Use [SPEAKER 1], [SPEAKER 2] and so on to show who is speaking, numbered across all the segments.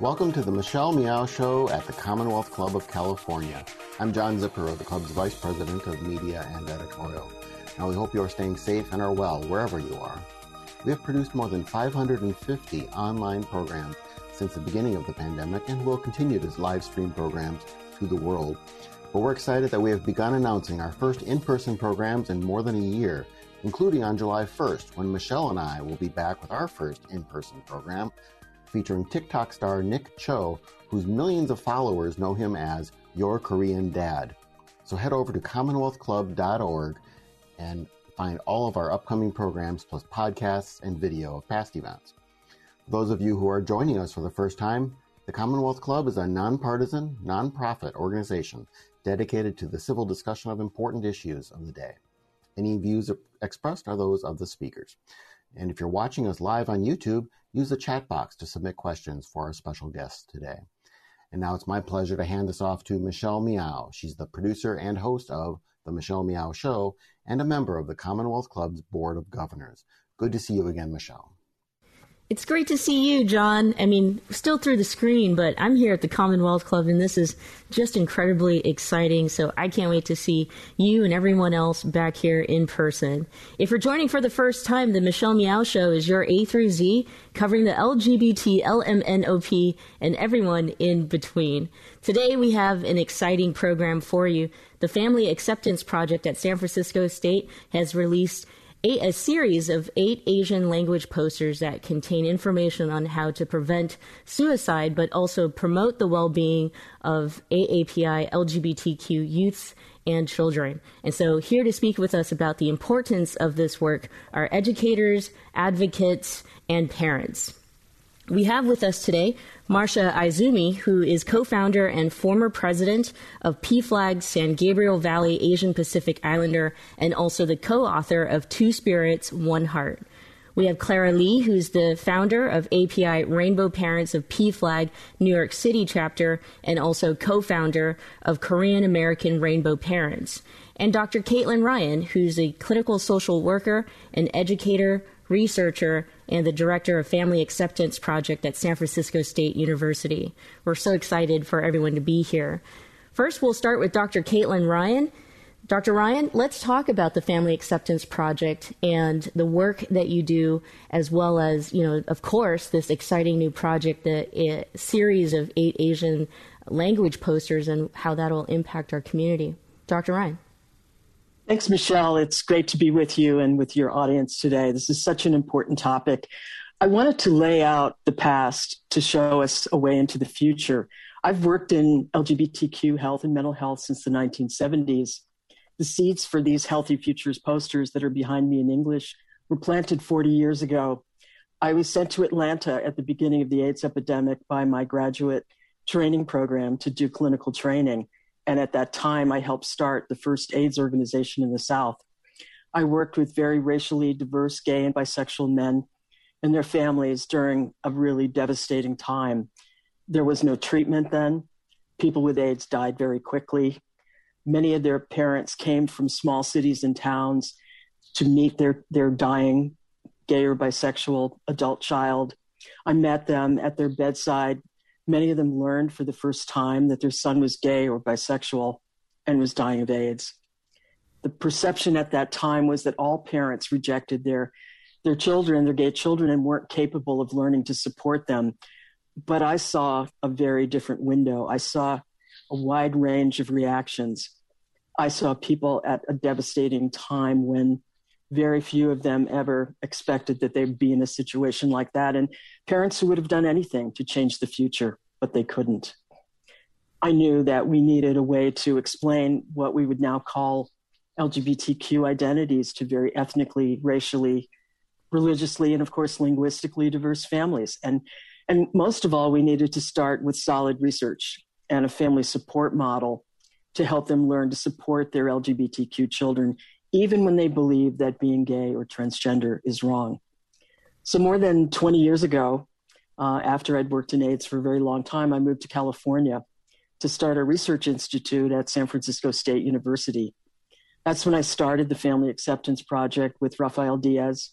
[SPEAKER 1] Welcome to the Michelle Meow Show at the Commonwealth Club of California. I'm John Zipperer, the club's Vice President of Media and Editorial. Now, we hope you are staying safe and are well wherever you are. We have produced more than 550 online programs since the beginning of the pandemic and will continue to live stream programs to the world. But we're excited that we have begun announcing our first in person programs in more than a year, including on July 1st, when Michelle and I will be back with our first in person program featuring TikTok star Nick Cho, whose millions of followers know him as Your Korean Dad. So head over to commonwealthclub.org and find all of our upcoming programs plus podcasts and video of past events. Those of you who are joining us for the first time, the Commonwealth Club is a nonpartisan, nonprofit organization dedicated to the civil discussion of important issues of the day. Any views expressed are those of the speakers. And if you're watching us live on YouTube, use the chat box to submit questions for our special guests today. And now it's my pleasure to hand this off to Michelle Meow. She's the producer and host of The Michelle Meow Show and a member of the Commonwealth Club's Board of Governors. Good to see you again, Michelle.
[SPEAKER 2] It's great to see you, John. I mean, still through the screen, but I'm here at the Commonwealth Club, and this is just incredibly exciting. So I can't wait to see you and everyone else back here in person. If you're joining for the first time, the Michelle Meow Show is your A through Z, covering the LGBT, LMNOP, and everyone in between. Today we have an exciting program for you. The Family Acceptance Project at San Francisco State has released eight, a series of eight Asian language posters that contain information on how to prevent suicide, but also promote the well being of AAPI LGBTQ youths and children. And so, here to speak with us about the importance of this work are educators, advocates, and parents. We have with us today Marsha Aizumi, who is co founder and former president of PFLAG San Gabriel Valley Asian Pacific Islander, and also the co author of Two Spirits, One Heart. We have Clara Lee, who's the founder of API Rainbow Parents of PFLAG New York City chapter, and also co founder of Korean American Rainbow Parents. And Dr. Caitlin Ryan, who's a clinical social worker, an educator, researcher, and the director of Family Acceptance Project at San Francisco State University. We're so excited for everyone to be here. First, we'll start with Dr. Caitlin Ryan. Dr. Ryan, let's talk about the Family Acceptance Project and the work that you do, as well as, you know, of course, this exciting new project, the eh, series of eight Asian language posters, and how that'll impact our community. Dr. Ryan.
[SPEAKER 3] Thanks, Michelle. It's great to be with you and with your audience today. This is such an important topic. I wanted to lay out the past to show us a way into the future. I've worked in LGBTQ health and mental health since the 1970s. The seeds for these Healthy Futures posters that are behind me in English were planted 40 years ago. I was sent to Atlanta at the beginning of the AIDS epidemic by my graduate training program to do clinical training. And at that time, I helped start the first AIDS organization in the South. I worked with very racially diverse gay and bisexual men and their families during a really devastating time. There was no treatment then. People with AIDS died very quickly. Many of their parents came from small cities and towns to meet their, their dying gay or bisexual adult child. I met them at their bedside Many of them learned for the first time that their son was gay or bisexual and was dying of AIDS. The perception at that time was that all parents rejected their their children, their gay children, and weren't capable of learning to support them. But I saw a very different window. I saw a wide range of reactions. I saw people at a devastating time when very few of them ever expected that they'd be in a situation like that. And parents who would have done anything to change the future, but they couldn't. I knew that we needed a way to explain what we would now call LGBTQ identities to very ethnically, racially, religiously, and of course, linguistically diverse families. And, and most of all, we needed to start with solid research and a family support model to help them learn to support their LGBTQ children even when they believe that being gay or transgender is wrong. So, more than 20 years ago, uh, after I'd worked in AIDS for a very long time, I moved to California to start a research institute at San Francisco State University. That's when I started the Family Acceptance Project with Rafael Diaz.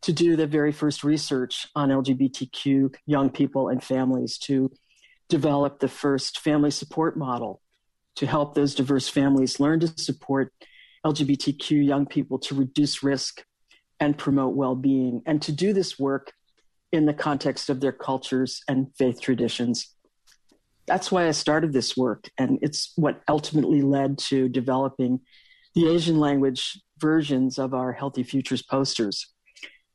[SPEAKER 3] to do the very first research on LGBTQ young people and families, to develop the first family support model to help those diverse families learn to support LGBTQ young people to reduce risk and promote well being, and to do this work in the context of their cultures and faith traditions. That's why I started this work, and it's what ultimately led to developing the Asian language versions of our Healthy Futures posters.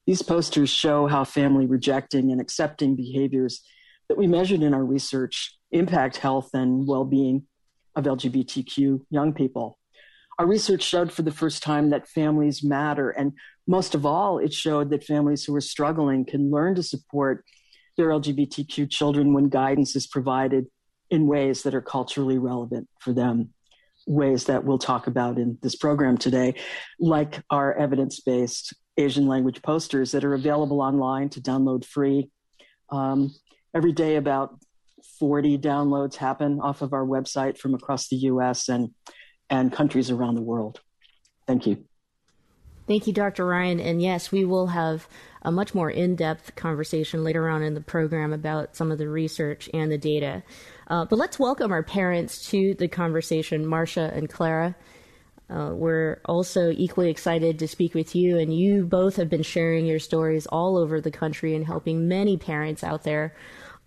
[SPEAKER 3] These posters show how family rejecting and accepting behaviors that we measured in our research impact health and well being of LGBTQ young people. Our research showed for the first time that families matter, and most of all, it showed that families who are struggling can learn to support their LGBTQ children when guidance is provided in ways that are culturally relevant for them, ways that we'll talk about in this program today, like our evidence based Asian language posters that are available online to download free. Um, every day, about 40 downloads happen off of our website from across the US and, and countries around the world. Thank you.
[SPEAKER 2] Thank you, Dr. Ryan. And yes, we will have a much more in depth conversation later on in the program about some of the research and the data. Uh, but let's welcome our parents to the conversation, Marsha and Clara. Uh, we're also equally excited to speak with you, and you both have been sharing your stories all over the country and helping many parents out there.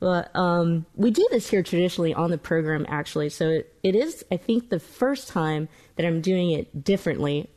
[SPEAKER 2] But um, we do this here traditionally on the program, actually. So it, it is, I think, the first time that I'm doing it differently.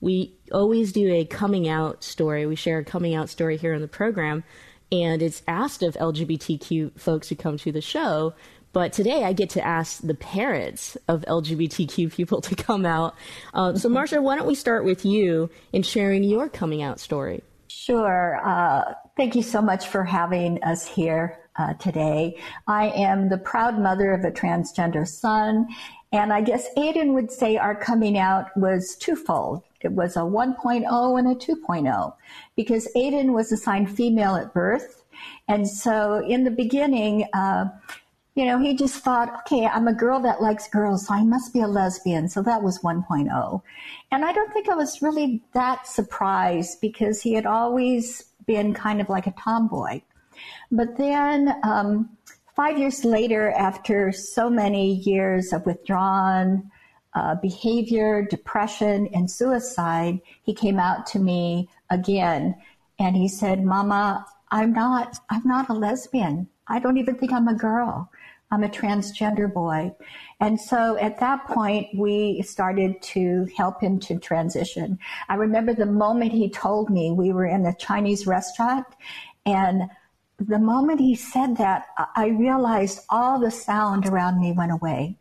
[SPEAKER 2] We always do a coming out story. We share a coming out story here on the program, and it's asked of LGBTQ folks who come to the show but today I get to ask the parents of LGBTQ people to come out. Uh, so, Marsha, why don't we start with you in sharing your coming out story?
[SPEAKER 4] Sure. Uh, thank you so much for having us here uh, today. I am the proud mother of a transgender son, and I guess Aiden would say our coming out was twofold. It was a 1.0 and a 2.0 because Aiden was assigned female at birth. And so in the beginning, uh, you know, he just thought, okay, I'm a girl that likes girls, so I must be a lesbian. So that was 1.0. And I don't think I was really that surprised because he had always been kind of like a tomboy. But then, um, five years later, after so many years of withdrawn uh, behavior, depression, and suicide, he came out to me again, and he said, "Mama, I'm not. I'm not a lesbian. I don't even think I'm a girl. I'm a transgender boy. And so at that point, we started to help him to transition. I remember the moment he told me we were in a Chinese restaurant and the moment he said that, I realized all the sound around me went away.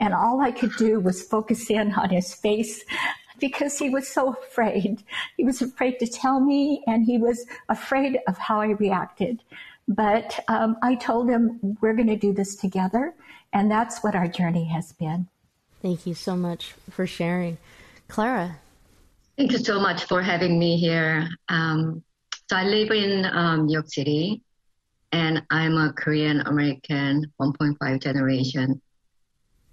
[SPEAKER 4] And all I could do was focus in on his face because he was so afraid. He was afraid to tell me and he was afraid of how I reacted. But um, I told him, we're going to do this together. And that's what our journey has been.
[SPEAKER 2] Thank you so much for sharing. Clara.
[SPEAKER 5] Thank you so much for having me here. Um, so I live in um, New York City, and I'm a Korean American 1.5 generation.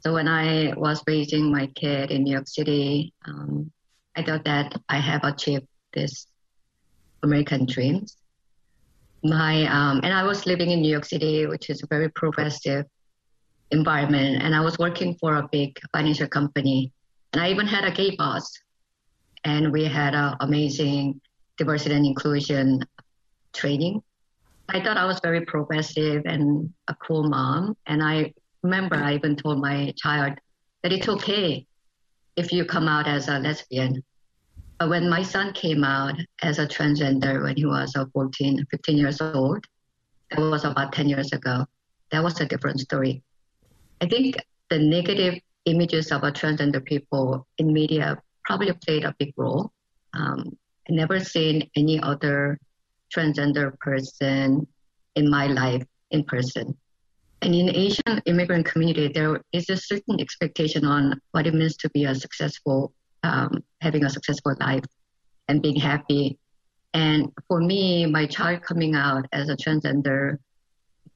[SPEAKER 5] So when I was raising my kid in New York City, um, I thought that I have achieved this American dreams my um, and I was living in New York City, which is a very progressive environment, and I was working for a big financial company, and I even had a gay boss, and we had an amazing diversity and inclusion training. I thought I was very progressive and a cool mom, and I remember I even told my child that it's okay if you come out as a lesbian But when my son came out as a transgender when he was uh, 14, 15 years old, that was about 10 years ago. That was a different story. I think the negative images of transgender people in media probably played a big role. Um, I never seen any other transgender person in my life in person. And in the Asian immigrant community, there is a certain expectation on what it means to be a successful um, having a successful life and being happy. And for me, my child coming out as a transgender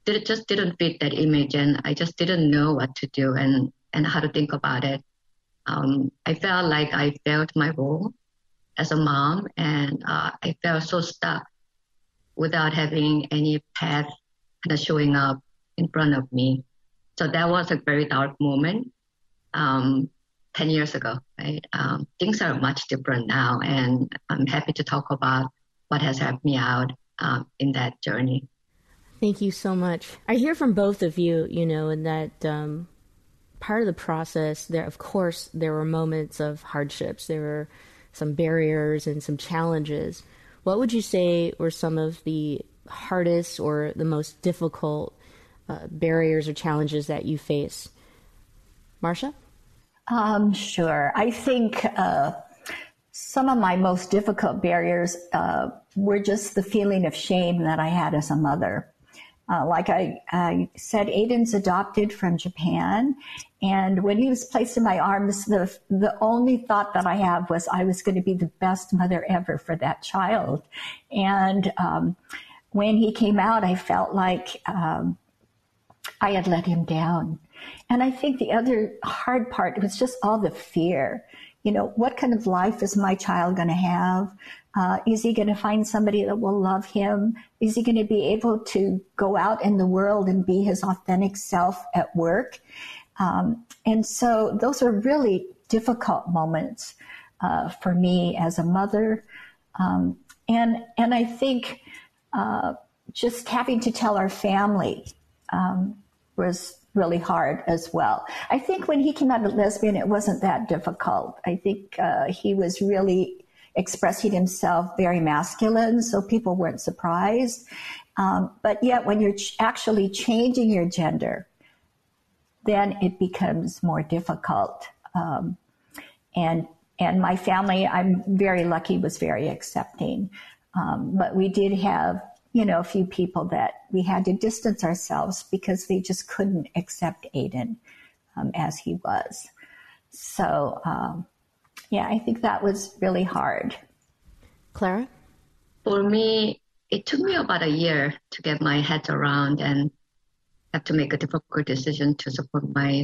[SPEAKER 5] did, just didn't fit that image, and I just didn't know what to do and, and how to think about it. Um, I felt like I failed my role as a mom, and uh, I felt so stuck without having any path kind of showing up in front of me. So that was a very dark moment. Um, 10 years ago, right? Um, things are much different now, and I'm happy to talk about what has helped me out um, in that journey.
[SPEAKER 2] Thank you so much. I hear from both of you, you know, in that um, part of the process, there, of course, there were moments of hardships. There were some barriers and some challenges. What would you say were some of the hardest or the most difficult uh, barriers or challenges that you face? Marsha?
[SPEAKER 4] Um, sure. I think uh, some of my most difficult barriers uh, were just the feeling of shame that I had as a mother. Uh, like I, I, said, Aiden's adopted from Japan. And when he was placed in my arms, the, the only thought that I have was I was going to be the best mother ever for that child. And um, when he came out, I felt like um, I had let him down. And I think the other hard part was just all the fear. You know, what kind of life is my child going to have? Uh, is he going to find somebody that will love him? Is he going to be able to go out in the world and be his authentic self at work? Um, and so those are really difficult moments uh, for me as a mother. Um, and and I think uh, just having to tell our family um, was really hard as well. I think when he came out as lesbian, it wasn't that difficult. I think uh, he was really expressing himself very masculine, so people weren't surprised. Um, but yet, when you're ch- actually changing your gender, then it becomes more difficult. Um, and and my family, I'm very lucky, was very accepting. Um, but we did have, you know, a few people that we had to distance ourselves because they just couldn't accept Aiden um, as he was. So um, yeah, I think that was really hard.
[SPEAKER 2] Clara?
[SPEAKER 5] For me, it took me about a year to get my head around and have to make a difficult decision to support my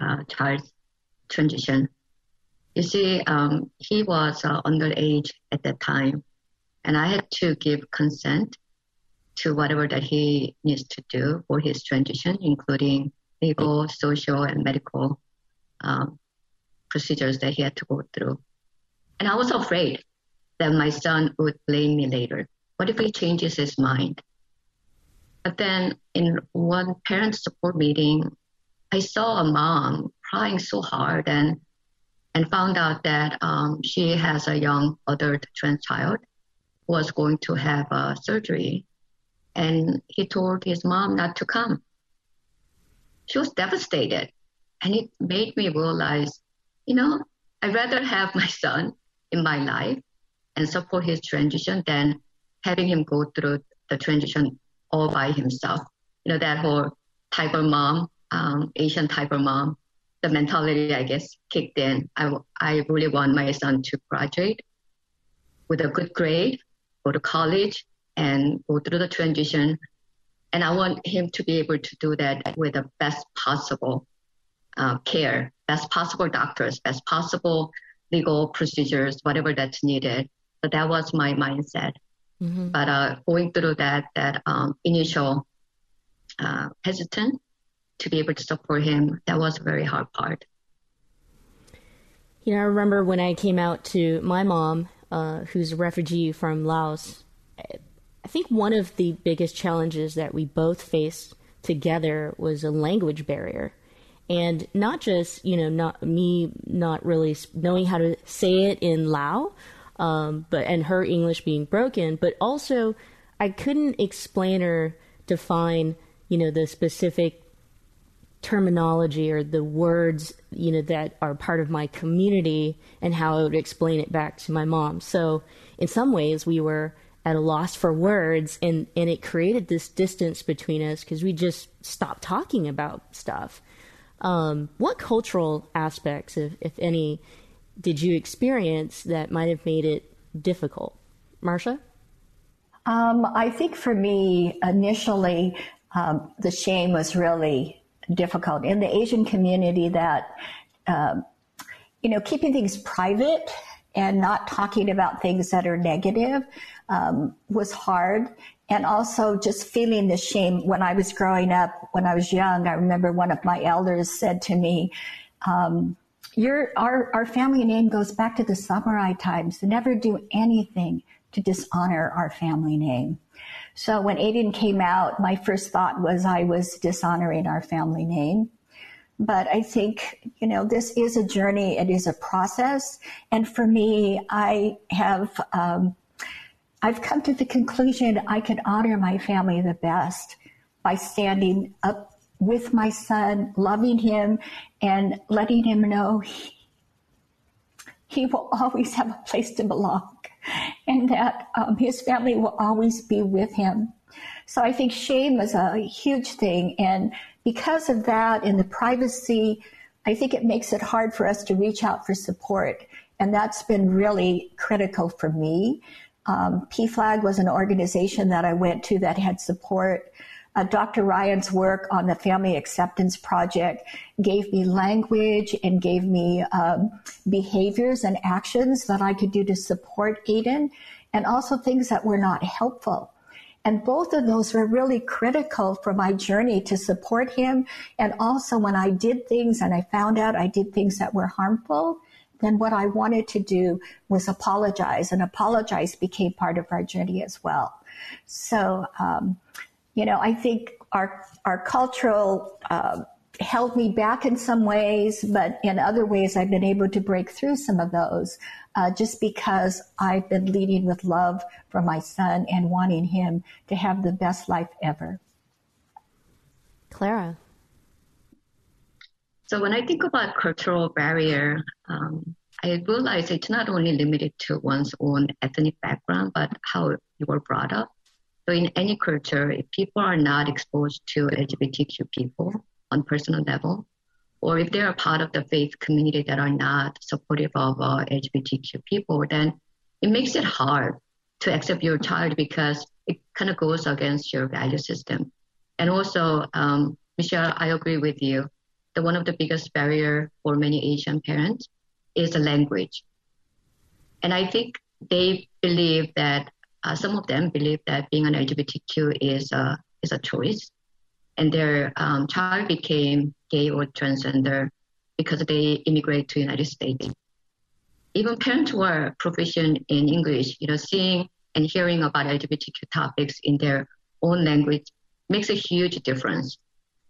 [SPEAKER 5] uh, child's transition. You see, um, he was uh, underage at that time, and I had to give consent to whatever that he needs to do for his transition, including legal, social, and medical um, procedures that he had to go through. And I was afraid that my son would blame me later. What if he changes his mind? But then in one parent support meeting, I saw a mom crying so hard and and found out that um, she has a young adult trans child who was going to have a surgery. And he told his mom not to come. She was devastated. And it made me realize you know, I'd rather have my son in my life and support his transition than having him go through the transition all by himself. You know, that whole type of mom, um, Asian type of mom, the mentality, I guess, kicked in. I, I really want my son to graduate with a good grade, go to college, and go through the transition. And I want him to be able to do that with the best possible uh, care, best possible doctors, best possible legal procedures, whatever that's needed. So that was my mindset. Mm-hmm. But uh, going through that that um, initial uh, hesitant to be able to support him, that was a very hard part.
[SPEAKER 2] You know, I remember when I came out to my mom, uh, who's a refugee from Laos. I think one of the biggest challenges that we both faced together was a language barrier and not just you know not me not really knowing how to say it in Lao, um, but and her English being broken, but also I couldn't explain or define you know the specific terminology or the words you know that are part of my community and how I would explain it back to my mom. So in some ways we were at a loss for words and and it created this distance between us because we just stopped talking about stuff um, what cultural aspects, if, if any, did you experience that might have made it difficult? Marsha?
[SPEAKER 4] Um, I think for me, initially, um, the shame was really difficult in the Asian community that, um, you know, keeping things private and not talking about things that are negative um, was hard. And also just feeling the shame when I was growing up, when I was young, I remember one of my elders said to me, um, your, our, our family name goes back to the samurai times. Never do anything to dishonor our family name. So when Aiden came out, my first thought was I was dishonoring our family name. But I think, you know, this is a journey. It is a process. And for me, I have, um, I've come to the conclusion I can honor my family the best by standing up with my son, loving him and letting him know he, he will always have a place to belong and that um, his family will always be with him. So I think shame is a huge thing. And because of that and the privacy, I think it makes it hard for us to reach out for support. And that's been really critical for me. Um, PFLAG was an organization that I went to that had support uh, Dr. Ryan's work on the Family Acceptance Project gave me language and gave me um, behaviors and actions that I could do to support Aiden, and also things that were not helpful. And both of those were really critical for my journey to support him. And also when I did things and I found out I did things that were harmful, then what I wanted to do was apologize and apologize became part of our journey as well. So, um, you know, I think our our cultural uh, held me back in some ways, but in other ways, I've been able to break through some of those uh, just because I've been leading with love for my son and wanting him to have the best life ever.
[SPEAKER 2] Clara.
[SPEAKER 5] So when I think about cultural barrier, um, I realize it's not only limited to one's own ethnic background, but how you were brought up. So in any culture, if people are not exposed to LGBTQ people on personal level, or if they are part of the faith community that are not supportive of uh, LGBTQ people, then it makes it hard to accept your child because it kind of goes against your value system. And also, um, Michelle, I agree with you. The one of the biggest barrier for many Asian parents is the language. And I think they believe that uh, some of them believe that being an LGBTQ is a, is a choice, and their um, child became gay or transgender because they immigrate to the United States. Even parents who are proficient in English, you know, seeing and hearing about LGBTQ topics in their own language makes a huge difference.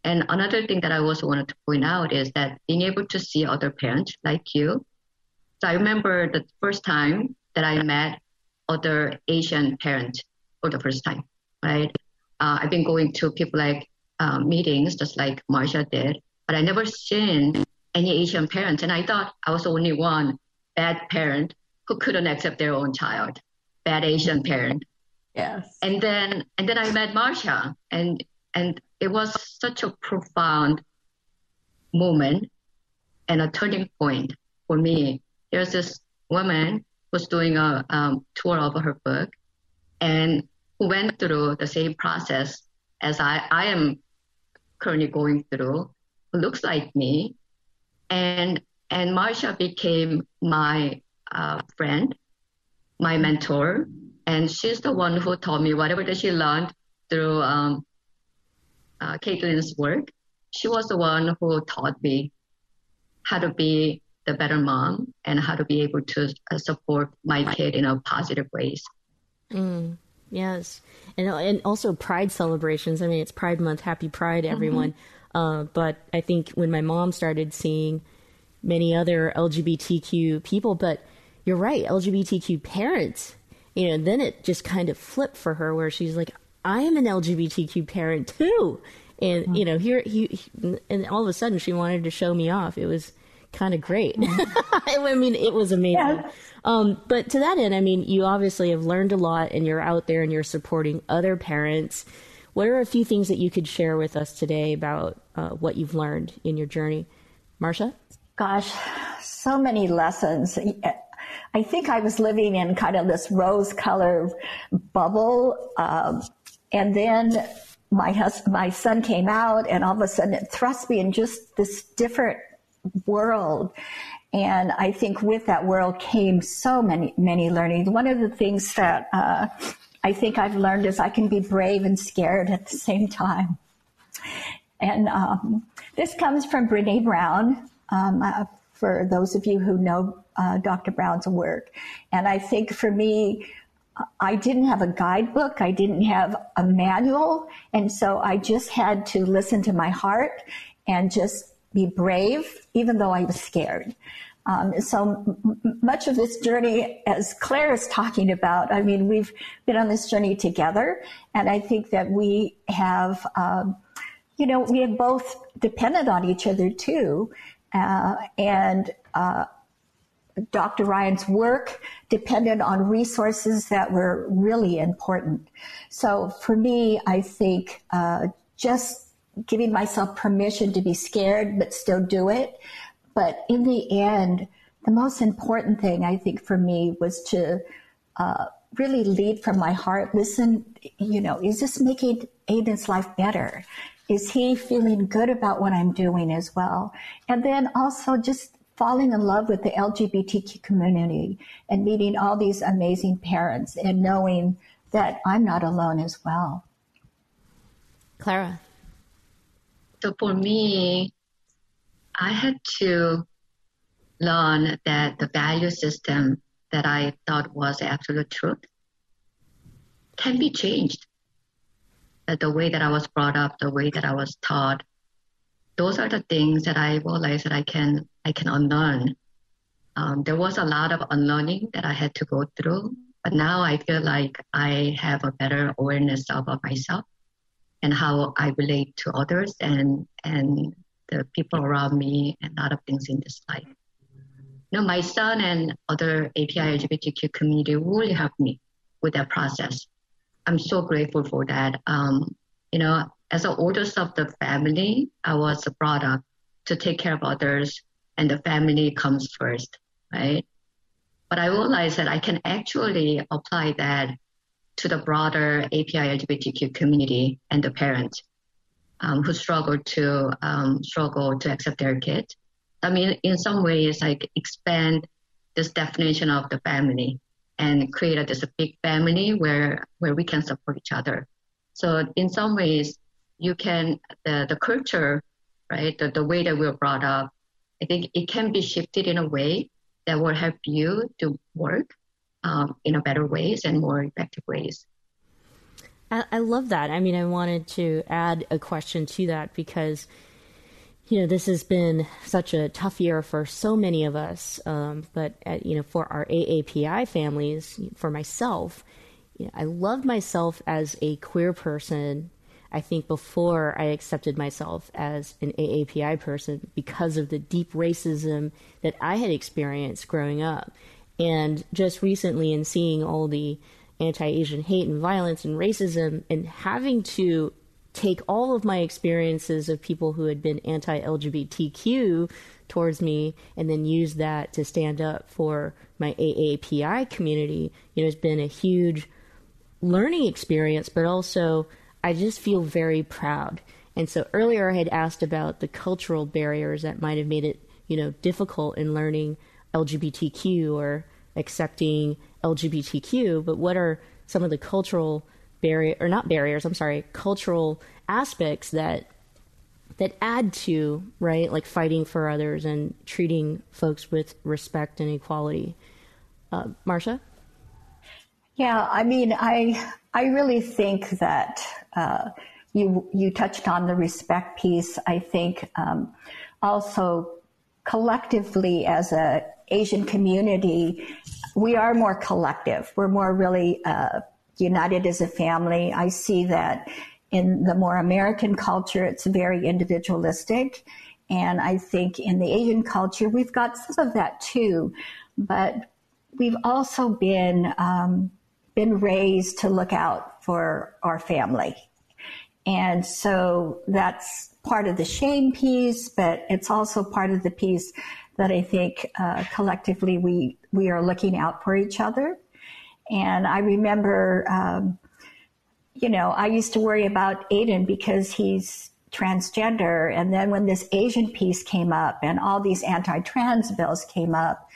[SPEAKER 5] And another thing that I also wanted to point out is that being able to see other parents like you. So I remember the first time that I met other Asian parents for the first time, right? Uh, I've been going to PFLAG uh, meetings, just like Marsha did, but I never seen any Asian parents, and I thought I was the only one bad parent who couldn't accept their own child, bad Asian parent.
[SPEAKER 4] Yes.
[SPEAKER 5] And then and then I met Marsha, and and it was such a profound moment and a turning point for me. There's this woman was doing a um, tour of her book and who went through the same process as I, I am currently going through, who looks like me. And, and Marsha became my uh, friend, my mentor, and she's the one who taught me whatever that she learned through um, uh, Caitlin's work. She was the one who taught me how to be the better mom and how to be able to uh, support my kid in a positive ways.
[SPEAKER 2] Mm, yes, and and also Pride celebrations. I mean, it's Pride Month. Happy Pride, everyone! Mm-hmm. Uh, but I think when my mom started seeing many other LGBTQ people, but you're right, LGBTQ parents. You know, then it just kind of flipped for her, where she's like, "I am an LGBTQ parent too," and mm-hmm. you know, here he, he, and all of a sudden she wanted to show me off. It was kind of great. I mean, it was amazing. Yeah. Um, but to that end, I mean, you obviously have learned a lot and you're out there and you're supporting other parents. What are a few things that you could share with us today about uh, what you've learned in your journey? Marsha?
[SPEAKER 4] Gosh, so many lessons. I think I was living in kind of this rose colored bubble. Um, and then my husband, my son came out and all of a sudden it thrust me in just this different world. And I think with that world came so many, many learnings. One of the things that uh, I think I've learned is I can be brave and scared at the same time. And um, this comes from Brene Brown, um, uh, for those of you who know uh, Dr. Brown's work. And I think for me, I didn't have a guidebook, I didn't have a manual. And so I just had to listen to my heart and just be brave, even though I was scared. Um, so m- much of this journey, as Claire is talking about, I mean, we've been on this journey together, and I think that we have, um, you know, we have both depended on each other too, uh, and uh, Dr. Ryan's work depended on resources that were really important. So for me, I think uh, just giving myself permission to be scared but still do it. But in the end, the most important thing I think for me was to uh, really lead from my heart. Listen, you know, is this making Aiden's life better? Is he feeling good about what I'm doing as well? And then also just falling in love with the LGBTQ community and meeting all these amazing parents and knowing that I'm not alone as well.
[SPEAKER 2] Clara.
[SPEAKER 5] So for me, I had to learn that the value system that I thought was absolute truth can be changed. That the way that I was brought up, the way that I was taught, those are the things that I realized that I can I can unlearn. Um, there was a lot of unlearning that I had to go through, but now I feel like I have a better awareness of myself and how I relate to others and and the people around me and a lot of things in this life. You know, my son and other API LGBTQ community really helped me with that process. I'm so grateful for that. Um, you know, as the oldest of the family, I was brought up to take care of others and the family comes first, right? But I realized that I can actually apply that to the broader API LGBTQ community and the parents um, who struggle to um, struggle to accept their kids. I mean, in some ways, like expand this definition of the family and create a, this big family where where we can support each other. So in some ways, you can the, the culture, right? The, the way that we are brought up, I think it can be shifted in a way that will help you to work um, in a better ways and more effective ways.
[SPEAKER 2] I, love that. I mean, I wanted to add a question to that because you know, this has been such a tough year for so many of us. Um, but, uh, you know, for our AAPI families, for myself, you know, I love myself as a queer person I think before I accepted myself as an AAPI person because of the deep racism that I had experienced growing up. And just recently, in seeing all the anti Asian hate and violence and racism, and having to take all of my experiences of people who had been anti LGBTQ towards me and then use that to stand up for my AAPI community, you know, has been a huge learning experience, but also I just feel very proud. And so earlier I had asked about the cultural barriers that might have made it, you know, difficult in learning LGBTQ or accepting LGBTQ, but what are some of the cultural barrier or not barriers, I'm sorry, cultural aspects that that add to, right, like fighting for others and treating folks with respect and equality. Uh, Marsha?
[SPEAKER 4] Yeah, I mean, I I really think that uh, you you touched on the respect piece. I think um, also collectively as a Asian community, we are more collective. We're more really uh, united as a family. I see that in the more American culture, it's very individualistic. And I think in the Asian culture, we've got some of that too. But we've also been um, been raised to look out for our family. And so that's part of the shame piece, but it's also part of the piece that I think uh, collectively we, we are looking out for each other. And I remember, um, you know, I used to worry about Aiden because he's transgender. And then when this Asian piece came up and all these anti-trans bills came up,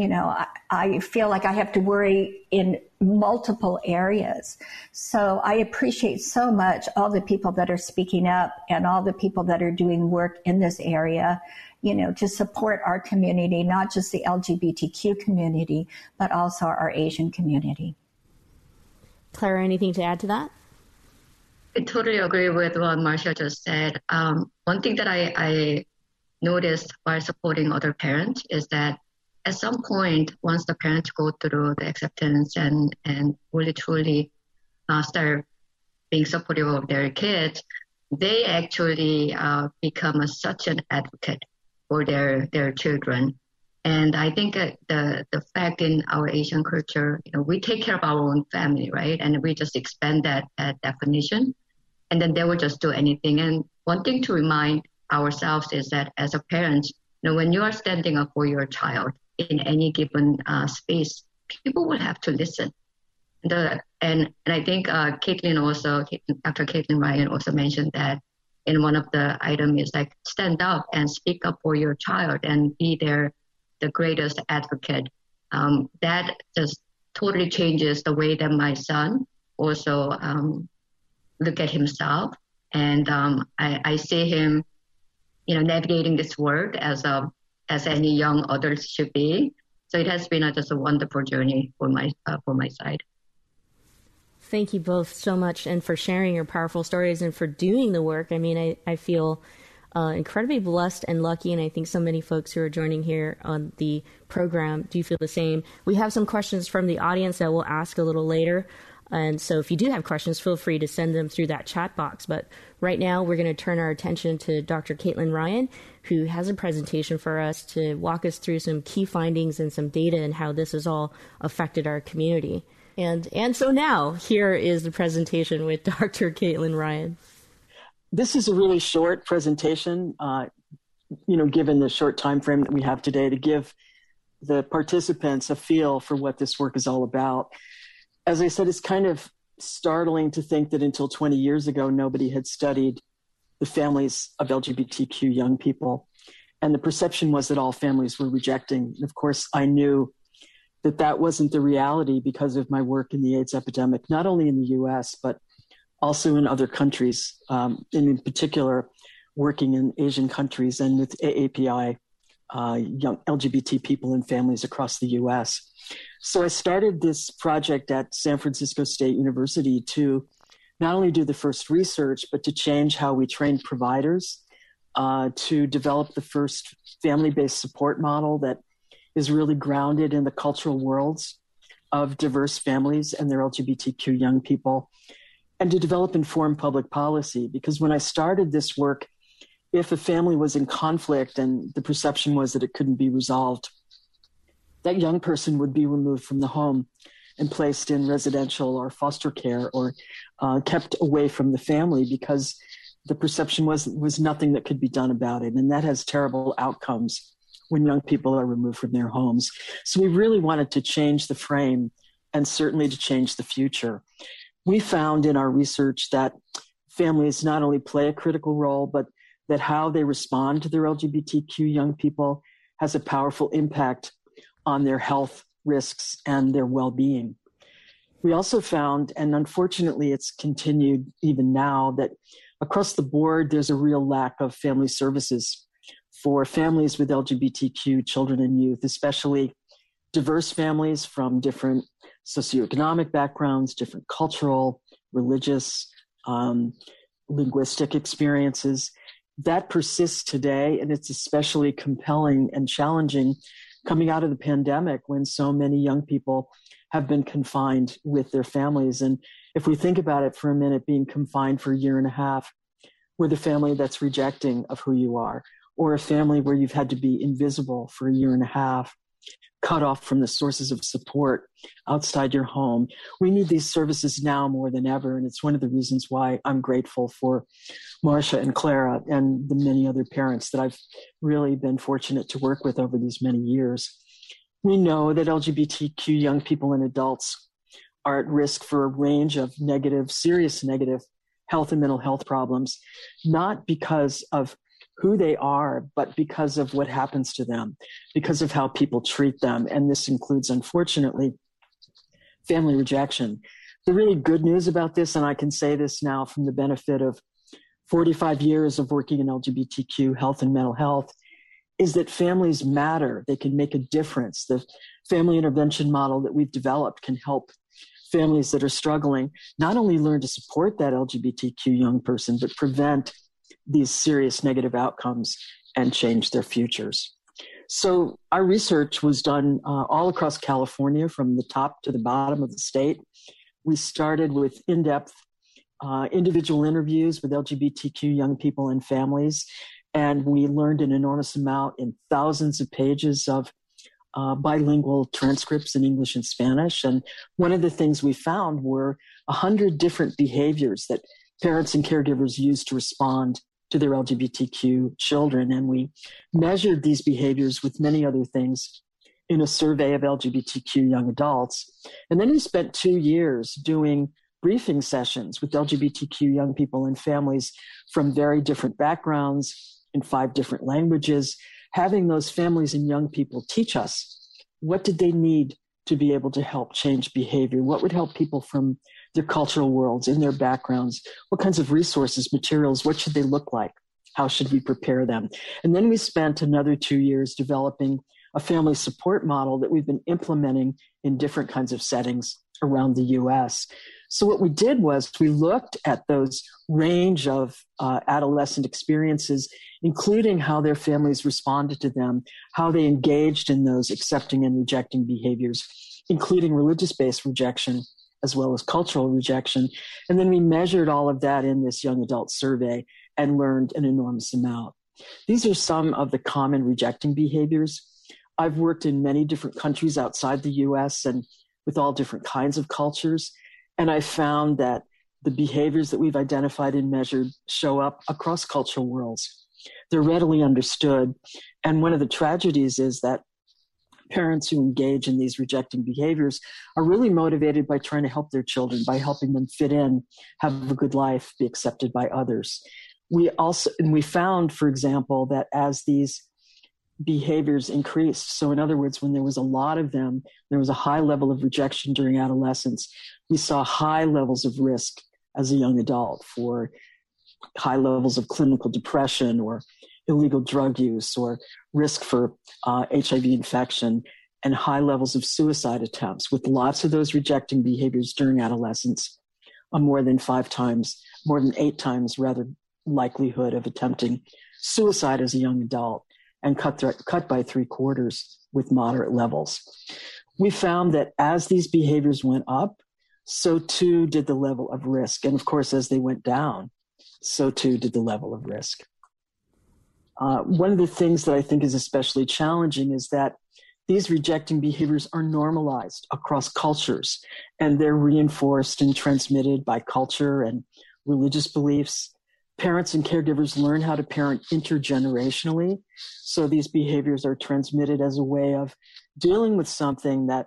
[SPEAKER 4] you know, I, I, feel like I have to worry in multiple areas. So I appreciate so much all the people that are speaking up and all the people that are doing work in this area, you know, to support our community, not just the LGBTQ community, but also our Asian community.
[SPEAKER 2] Clara, anything to add to that?
[SPEAKER 5] I totally agree with what Marsha just said. Um, one thing that I, I noticed while supporting other parents is that at some point, once the parents go through the acceptance and, and really truly uh, start being supportive of their kids, they actually uh, become a, such an advocate for their, their children. And I think the, the fact in our Asian culture, you know, we take care of our own family, right? And we just expand that, that definition. And then they will just do anything. And one thing to remind ourselves is that as a parent, you know, when you are standing up for your child in any given uh, space, people will have to listen. The, and, and I think uh, Caitlin also, Dr. Caitlin Ryan also mentioned that in one of the items is like stand up and speak up for your child and be their the greatest advocate. Um, that just totally changes the way that my son also um, look at himself, and um, I, I see him, you know, navigating this world as a as any young adult should be. So it has been a, just a wonderful journey for my uh, for my side.
[SPEAKER 2] Thank you both so much, and for sharing your powerful stories and for doing the work. I mean, I, I feel uh, incredibly blessed and lucky, and I think so many folks who are joining here on the program do feel the same. We have some questions from the audience that we'll ask a little later. And so if you do have questions, feel free to send them through that chat box. But right now, we're going to turn our attention to Dr. Caitlin Ryan, who has a presentation for us to walk us through some key findings and some data and how this has all affected our community. And, and so now, here is the presentation with Dr. Caitlin Ryan.
[SPEAKER 3] This is a really short presentation, uh, you know, given the short time frame that we have today to give the participants a feel for what this work is all about as I said, it's kind of startling to think that until 20 years ago, nobody had studied the families of LGBTQ young people. And the perception was that all families were rejecting. And of course, I knew that that wasn't the reality because of my work in the AIDS epidemic, not only in the US, but also in other countries, um, and in particular, working in Asian countries and with AAPI, uh, young LGBT people and families across the US. So I started this project at San Francisco State University to not only do the first research, but to change how we train providers, uh, to develop the first family based support model that is really grounded in the cultural worlds of diverse families and their LGBTQ young people, and to develop informed public policy. Because when I started this work, if a family was in conflict and the perception was that it couldn't be resolved, that young person would be removed from the home and placed in residential or foster care or uh, kept away from the family because the perception was was nothing that could be done about it, and that has terrible outcomes when young people are removed from their homes. So we really wanted to change the frame and certainly to change the future. We found in our research that families not only play a critical role, but that how they respond to their LGBTQ young people has a powerful impact on their health risks and their well being. We also found, and unfortunately it's continued even now, that across the board there's a real lack of family services for families with LGBTQ children and youth, especially diverse families from different socioeconomic backgrounds, different cultural, religious, um, linguistic experiences. That persists today, and it's especially compelling and challenging coming out of the pandemic when so many young people have been confined with their families. And if we think about it for a minute, being confined for a year and a half with a family that's rejecting of who you are, or a family where you've had to be invisible for a year and a half, cut off from the sources of support outside your home. We need these services now more than ever. And it's one of the reasons why I'm grateful for Marsha and Clara and the many other parents that I've really been fortunate to work with over these many years. We know that LGBTQ young people and adults are at risk for a range of negative, serious negative health and mental health problems, not because of who they are, but because of what happens to them, because of how people treat them. And this includes, unfortunately, family rejection. The really good news about this, and I can say this now from the benefit of 45 years of working in LGBTQ health and mental health, is that families matter. They can make a difference. The family intervention model that we've developed can help families that are struggling not only learn to support that LGBTQ young person, but prevent these serious negative outcomes and change their futures. So, our research was done uh, all across California from the top to the bottom of the state. We started with in depth uh, individual interviews with LGBTQ young people and families, and we learned an enormous amount in thousands of pages of uh, bilingual transcripts in English and Spanish. And one of the things we found were a hundred different behaviors that parents and caregivers use to respond to their LGBTQ children. And we measured these behaviors with many other things in a survey of LGBTQ young adults. And then we spent two years doing briefing sessions with LGBTQ young people and families from very different backgrounds in five different languages, having those families and young people teach us what did they need to be able to help change behavior? What would help people from their cultural worlds, in their backgrounds? What kinds of resources, materials, what should they look like? How should we prepare them? And then we spent another two years developing a family support model that we've been implementing in different kinds of settings around the US. So what we did was we looked at those range of uh, adolescent experiences, including how their families responded to them, how they engaged in those accepting and rejecting behaviors, including religious-based rejection as well as cultural rejection. And then we measured all of that in this young adult survey and learned an enormous amount. These are some of the common rejecting behaviors. I've worked in many different countries outside the US and with all different kinds of cultures. And I found that the behaviors that we've identified and measured show up across cultural worlds. They're readily understood. And one of the tragedies is that parents who engage in these rejecting behaviors are really motivated by trying to help their children, by helping them fit in, have a good life, be accepted by others. We also, and we found, for example, that as these behaviors increased. So, in other words, when there was a lot of them, there was a high level of rejection during adolescence. We saw high levels of risk as a young adult for high levels of clinical depression or illegal drug use or risk for uh, HIV infection and high levels of suicide attempts, with lots of those rejecting behaviors during adolescence, a more than five times, more than eight times rather likelihood of attempting suicide as a young adult and cut, th- cut by three quarters with moderate levels. We found that as these behaviors went up, so too did the level of risk. And of course, as they went down, so too did the level of risk. Uh, one of the things that I think is especially challenging is that these rejecting behaviors are normalized across cultures and they're reinforced and transmitted by culture and religious beliefs parents and caregivers learn how to parent intergenerationally. So these behaviors are transmitted as a way of dealing with something that,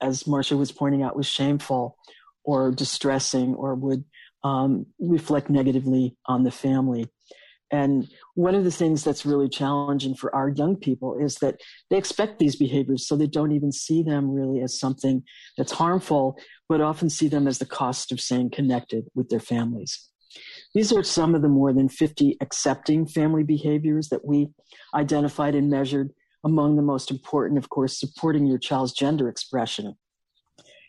[SPEAKER 3] as Marsha was pointing out, was shameful or distressing or would um, reflect negatively on the family. And one of the things that's really challenging for our young people is that they expect these behaviors, so they don't even see them really as something that's harmful, but often see them as the cost of staying connected with their families. These are some of the more than 50 accepting family behaviors that we identified and measured. Among the most important, of course, supporting your child's gender expression.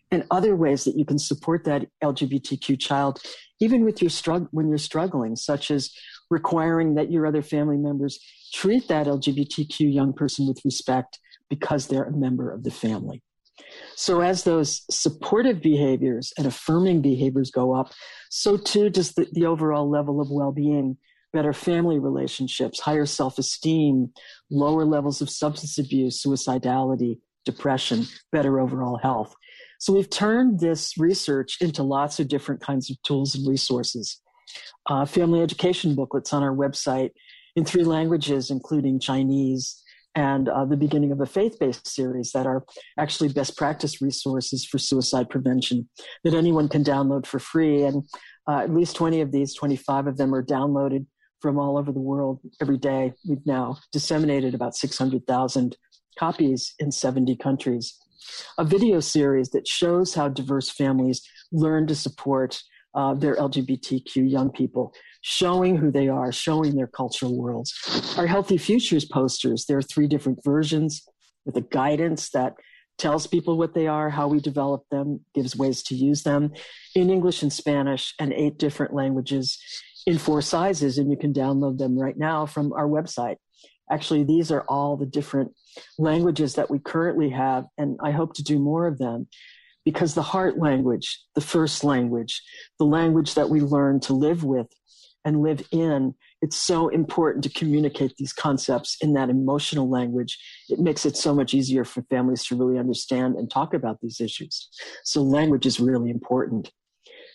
[SPEAKER 3] And other ways that you can support that LGBTQ child, even with your strugg- when you're struggling, such as requiring that your other family members treat that LGBTQ young person with respect because they're a member of the family. So as those supportive behaviors and affirming behaviors go up, so too does the, the overall level of well-being, better family relationships, higher self-esteem, lower levels of substance abuse, suicidality, depression, better overall health. So we've turned this research into lots of different kinds of tools and resources. Uh, family education booklets on our website in three languages, including Chinese, and uh, the beginning of a faith based series that are actually best practice resources for suicide prevention that anyone can download for free. And Uh, at least 20 of these, 25 of them are downloaded from all over the world every day. We've now disseminated about 600,000 copies in 70 countries. A video series that shows how diverse families learn to support uh, their LGBTQ young people, showing who they are, showing their cultural worlds. Our Healthy Futures posters, there are three different versions with a guidance that tells people what they are, how we develop them, gives ways to use them in English and Spanish and eight different languages in four sizes. And you can download them right now from our website. Actually, these are all the different languages that we currently have, and I hope to do more of them because the heart language, the first language, the language that we learn to live with and live in, it's so important to communicate these concepts in that emotional language. It makes it so much easier for families to really understand and talk about these issues. So language is really important.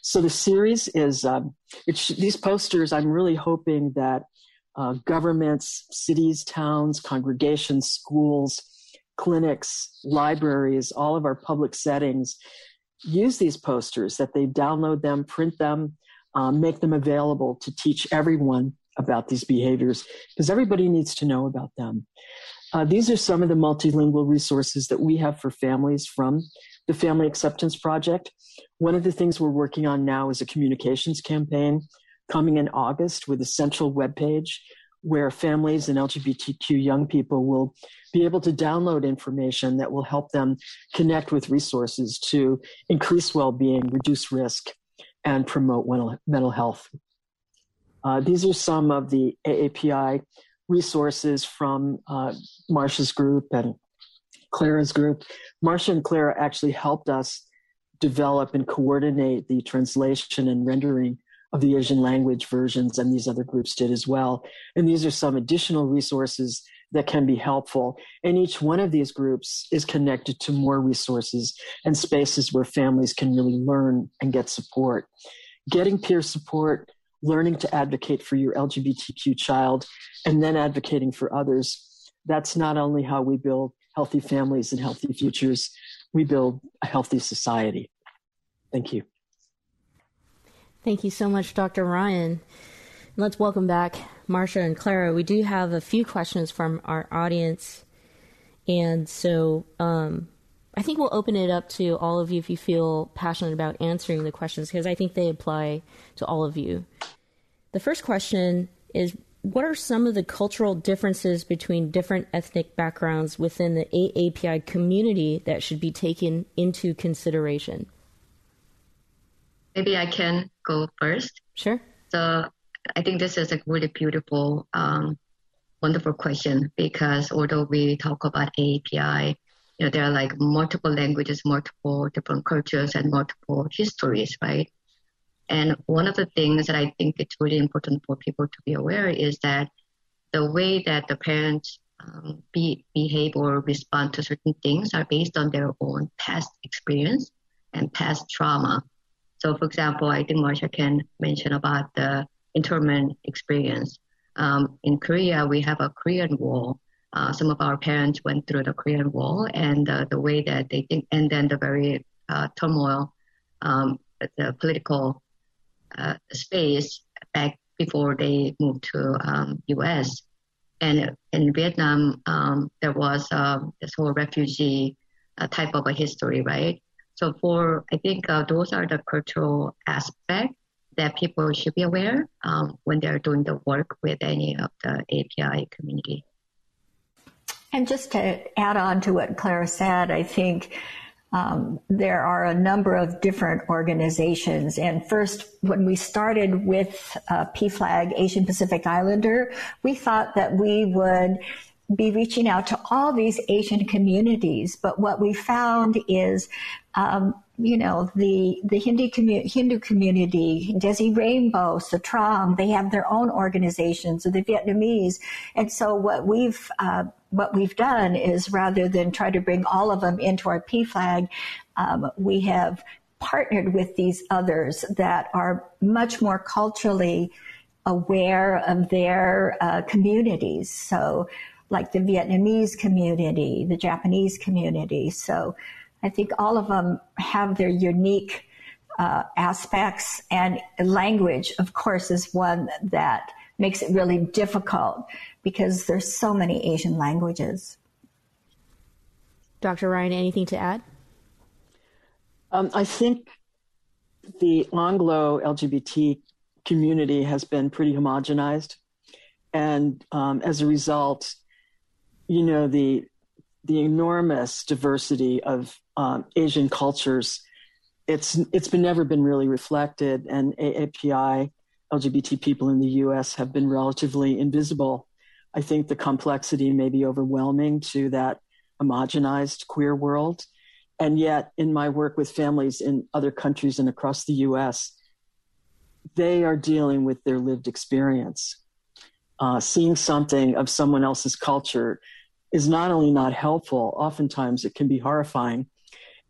[SPEAKER 3] So the series is um, these posters. I'm really hoping that uh, governments, cities, towns, congregations, schools, clinics, libraries, all of our public settings use these posters, that they download them, print them, um, make them available to teach everyone about these behaviors because everybody needs to know about them. Uh, these are some of the multilingual resources that we have for families from the Family Acceptance Project. One of the things we're working on now is a communications campaign coming in August with a central webpage where families and LGBTQ young people will be able to download information that will help them connect with resources to increase well-being, reduce risk, and promote mental health. Uh, these are some of the AAPI resources from uh, Marsha's group and Clara's group. Marsha and Clara actually helped us develop and coordinate the translation and rendering of the Asian language versions, and these other groups did as well. And these are some additional resources that can be helpful. And each one of these groups is connected to more resources and spaces where families can really learn and get support. Getting peer support, learning to advocate for your LGBTQ child, and then advocating for others. That's not only how we build healthy families and healthy futures, we build a healthy society. Thank you.
[SPEAKER 2] Thank you so much, Dr. Ryan. Let's welcome back Marsha and Clara. We do have a few questions from our audience. And so um, I think we'll open it up to all of you if you feel passionate about answering the questions, because I think they apply to all of you. The first question is What are some of the cultural differences between different ethnic backgrounds within the AAPI community that should be taken into consideration?
[SPEAKER 5] Maybe I can go first.
[SPEAKER 2] Sure.
[SPEAKER 5] So I think this is a really beautiful, um, wonderful question because although we talk about API, you know, there are like multiple languages, multiple different cultures, and multiple histories, right? And one of the things that I think it's really important for people to be aware is that the way that the parents um, be, behave or respond to certain things are based on their own past experience and past trauma. So, for example, I think Marsha can mention about the internment experience. Um, in Korea, we have a Korean War. Uh, some of our parents went through the Korean War, and uh, the way that they think, and then the very uh, turmoil, um, the political uh, space back before they moved to um, U.S. And in Vietnam, um, there was um, this whole refugee uh, type of a history, right? So for I think uh, those are the cultural aspect that people should be aware um, when they're doing the work with any of the API community.
[SPEAKER 4] And just to add on to what Clara said, I think um, there are a number of different organizations. And first, when we started with uh, PFLAG Asian Pacific Islander, we thought that we would be reaching out to all these Asian communities. But what we found is, um, you know, the the Hindu, commu- Hindu community, Desi Rainbow, Satrang, they have their own organizations, the Vietnamese, and so what we've uh, what we've done is rather than try to bring all of them into our PFLAG, um, we have partnered with these others that are much more culturally aware of their uh, communities. So like the Vietnamese community, the Japanese community. So I think all of them have their unique uh, aspects, and language, of course, is one that makes it really difficult because there's so many Asian languages.
[SPEAKER 2] Dr. Ryan, anything to add?
[SPEAKER 3] Um, I think the Anglo LGBT community has been pretty homogenized. And um, as a result, you know, the, the enormous diversity of um, Asian cultures, it's, it's been never been really reflected. And AAPI, LGBT people in the US have been relatively invisible. I think the complexity may be overwhelming to that homogenized queer world. And yet, in my work with families in other countries and across the US, they are dealing with their lived experience. Uh, seeing something of someone else's culture is not only not helpful, oftentimes it can be horrifying.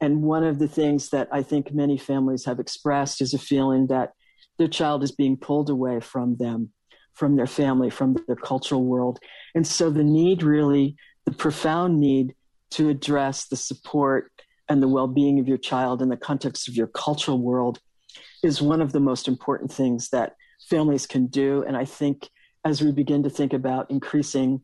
[SPEAKER 3] And one of the things that I think many families have expressed is a feeling that their child is being pulled away from them, from their family, from their cultural world. And so the need really, the profound need to address the support and the well-being of your child in the context of your cultural world is one of the most important things that families can do and i think as we begin to think about increasing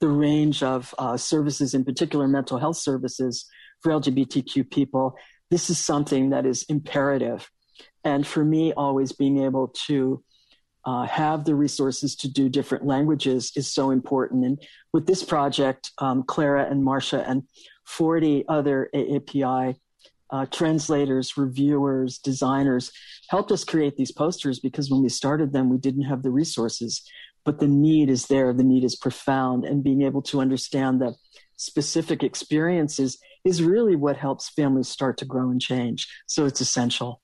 [SPEAKER 3] the range of uh, services in particular mental health services for lgbtq people this is something that is imperative and for me always being able to uh, have the resources to do different languages is so important. And with this project, um, Clara and Marsha and 40 other AAPI uh, translators, reviewers, designers helped us create these posters because when we started them, we didn't have the resources. But the need is there, the need is profound, and being able to understand the specific experiences is really what helps families start to grow and change. So it's essential.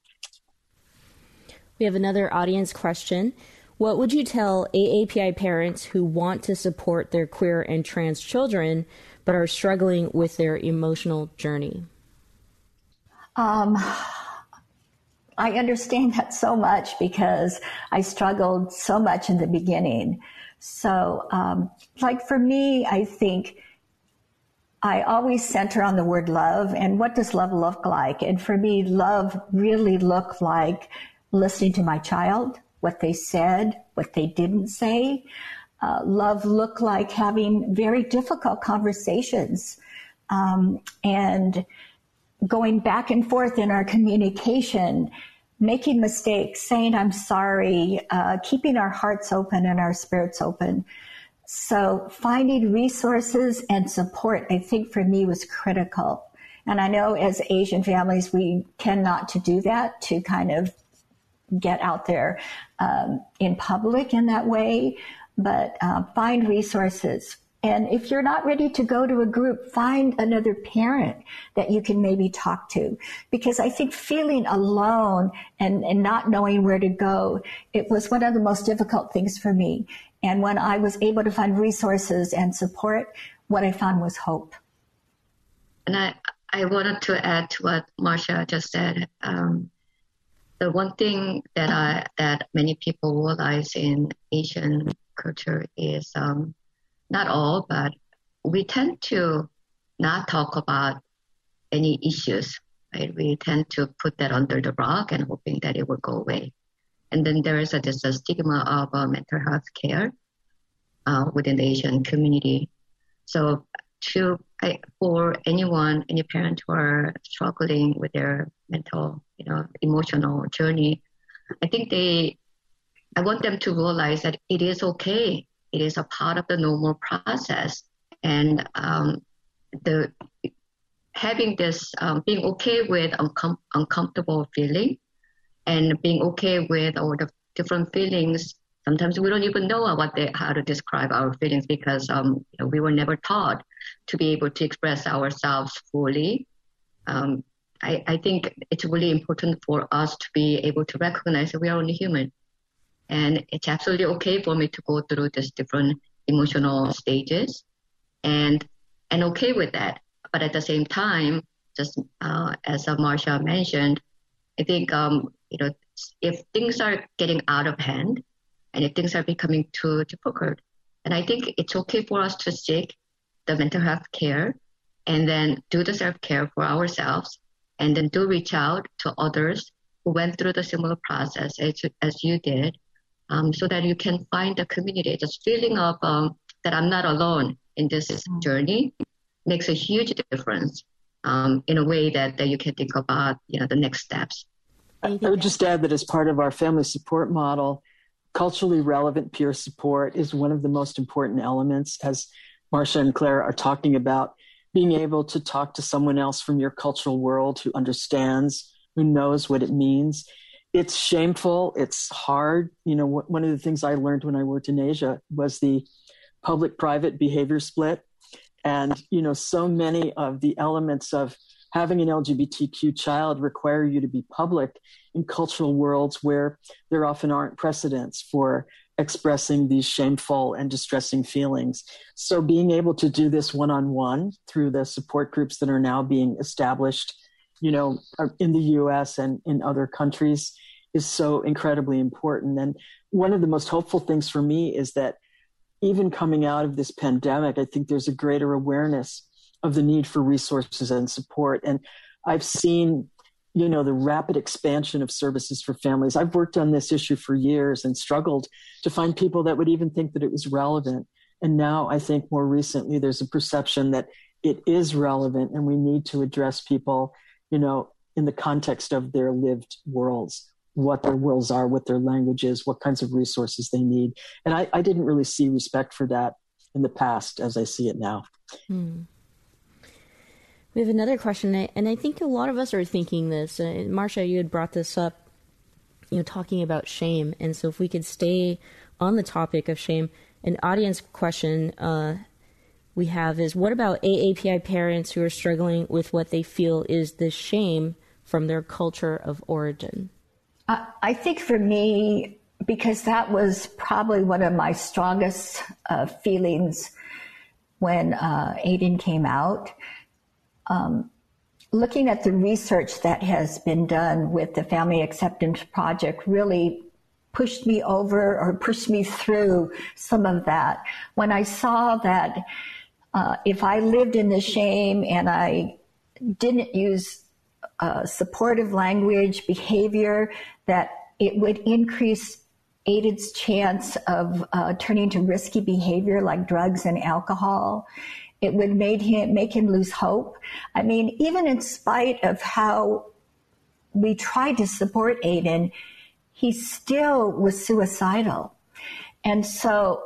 [SPEAKER 2] We have another audience question. What would you tell AAPI parents who want to support their queer and trans children but are struggling with their emotional journey?
[SPEAKER 4] Um, I understand that so much because I struggled so much in the beginning. So, um, like for me, I think I always center on the word love and what does love look like? And for me, love really looked like listening to my child, what they said, what they didn't say. Uh, love looked like having very difficult conversations um, and going back and forth in our communication, making mistakes, saying I'm sorry, uh, keeping our hearts open and our spirits open. So finding resources and support, I think for me was critical. And I know as Asian families, we tend not to do that to kind of get out there um, in public in that way, but uh, find resources. And if you're not ready to go to a group, find another parent that you can maybe talk to. Because I think feeling alone and, and not knowing where to go, it was one of the most difficult things for me. And when I was able to find resources and support, what I found was hope.
[SPEAKER 5] And I, I wanted to add to what Marsha just said. Um, the one thing that I that many people realize in Asian culture is um, not all, but we tend to not talk about any issues. Right? We tend to put that under the rug and hoping that it will go away. And then there is a, just a stigma of uh, mental health care uh, within the Asian community. So to I, for anyone, any parent who are struggling with their mental, you know, emotional journey, I think they, I want them to realize that it is okay. It is a part of the normal process, and um, the having this um, being okay with uncom- uncomfortable feeling, and being okay with all the different feelings sometimes we don't even know what they, how to describe our feelings because um, you know, we were never taught to be able to express ourselves fully. Um, I, I, think it's really important for us to be able to recognize that we are only human. And it's absolutely okay for me to go through these different emotional stages and, and okay with that. But at the same time, just uh, as uh, Marsha mentioned, I think, um, you know, if things are getting out of hand, and if things are becoming too difficult. And I think it's okay for us to seek the mental health care and then do the self care for ourselves and then do reach out to others who went through the similar process as, as you did, um, so that you can find a community. This feeling of um, that I'm not alone in this journey makes a huge difference um, in a way that, that you can think about you know the next steps.
[SPEAKER 3] I would just add that as part of our family support model, culturally relevant peer support is one of the most important elements as Marsha and Claire are talking about being able to talk to someone else from your cultural world who understands, who knows what it means. It's shameful. It's hard. You know, one of the things I learned when I worked in Asia was the public private behavior split. And, you know, so many of the elements of having an LGBTQ child require you to be public in cultural worlds where there often aren't precedents for expressing these shameful and distressing feelings. So being able to do this one on one through the support groups that are now being established, you know, uh, in the US and in other countries is so incredibly important. And one of the most hopeful things for me is that even coming out of this pandemic, I think there's a greater awareness of the need for resources and support. And I've seen, you know, the rapid expansion of services for families. I've worked on this issue for years and struggled to find people that would even think that it was relevant. And now I think more recently there's a perception that it is relevant and we need to address people, you know, in the context of their lived worlds, what their worlds are, what their language is, what kinds of resources they need. And I, I didn't really see respect for that in the past as I see it now. Hmm.
[SPEAKER 2] We have another question, and I think a lot of us are thinking this. Uh, Marsha, you had brought this up, you know, talking about shame. And so if we could stay on the topic of shame, an audience question uh, we have is what about AAPI parents who are struggling with what they feel is the shame from their culture of origin?
[SPEAKER 4] I think for me, because that was probably one of my strongest uh, feelings when uh, Aiden came out um, looking at the research that has been done with the Family Acceptance Project really pushed me over or pushed me through some of that. When I saw that uh, if I lived in the shame and I didn't use uh, supportive language, behavior, that it would increase Aiden's chance of uh, turning to risky behavior like drugs and alcohol. It would make him make him lose hope. I mean, even in spite of how we tried to support Aiden, he still was suicidal. And so,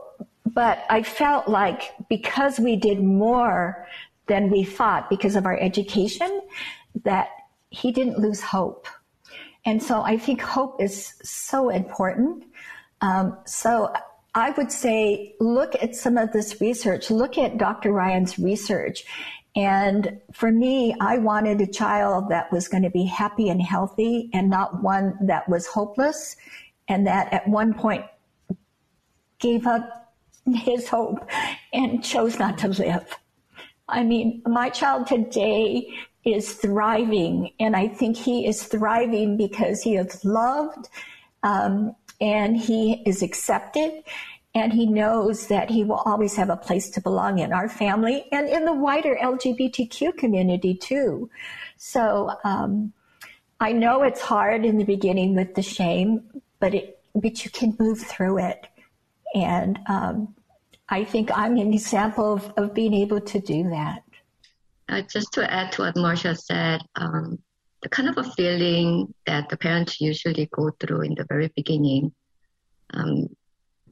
[SPEAKER 4] but I felt like because we did more than we thought because of our education, that he didn't lose hope. And so I think hope is so important. Um, so I would say look at some of this research, look at Dr. Ryan's research. And for me, I wanted a child that was going to be happy and healthy and not one that was hopeless and that at one point gave up his hope and chose not to live. I mean, my child today is thriving, and I think he is thriving because he is loved um, and he is accepted and he knows that he will always have a place to belong in our family and in the wider LGBTQ community too. So um, I know it's hard in the beginning with the shame, but it but you can move through it, and um, I think I'm an example of, of being able to do that.
[SPEAKER 5] Uh, just to add to what Marsha said, um, the kind of a feeling that the parents usually go through in the very beginning. Um,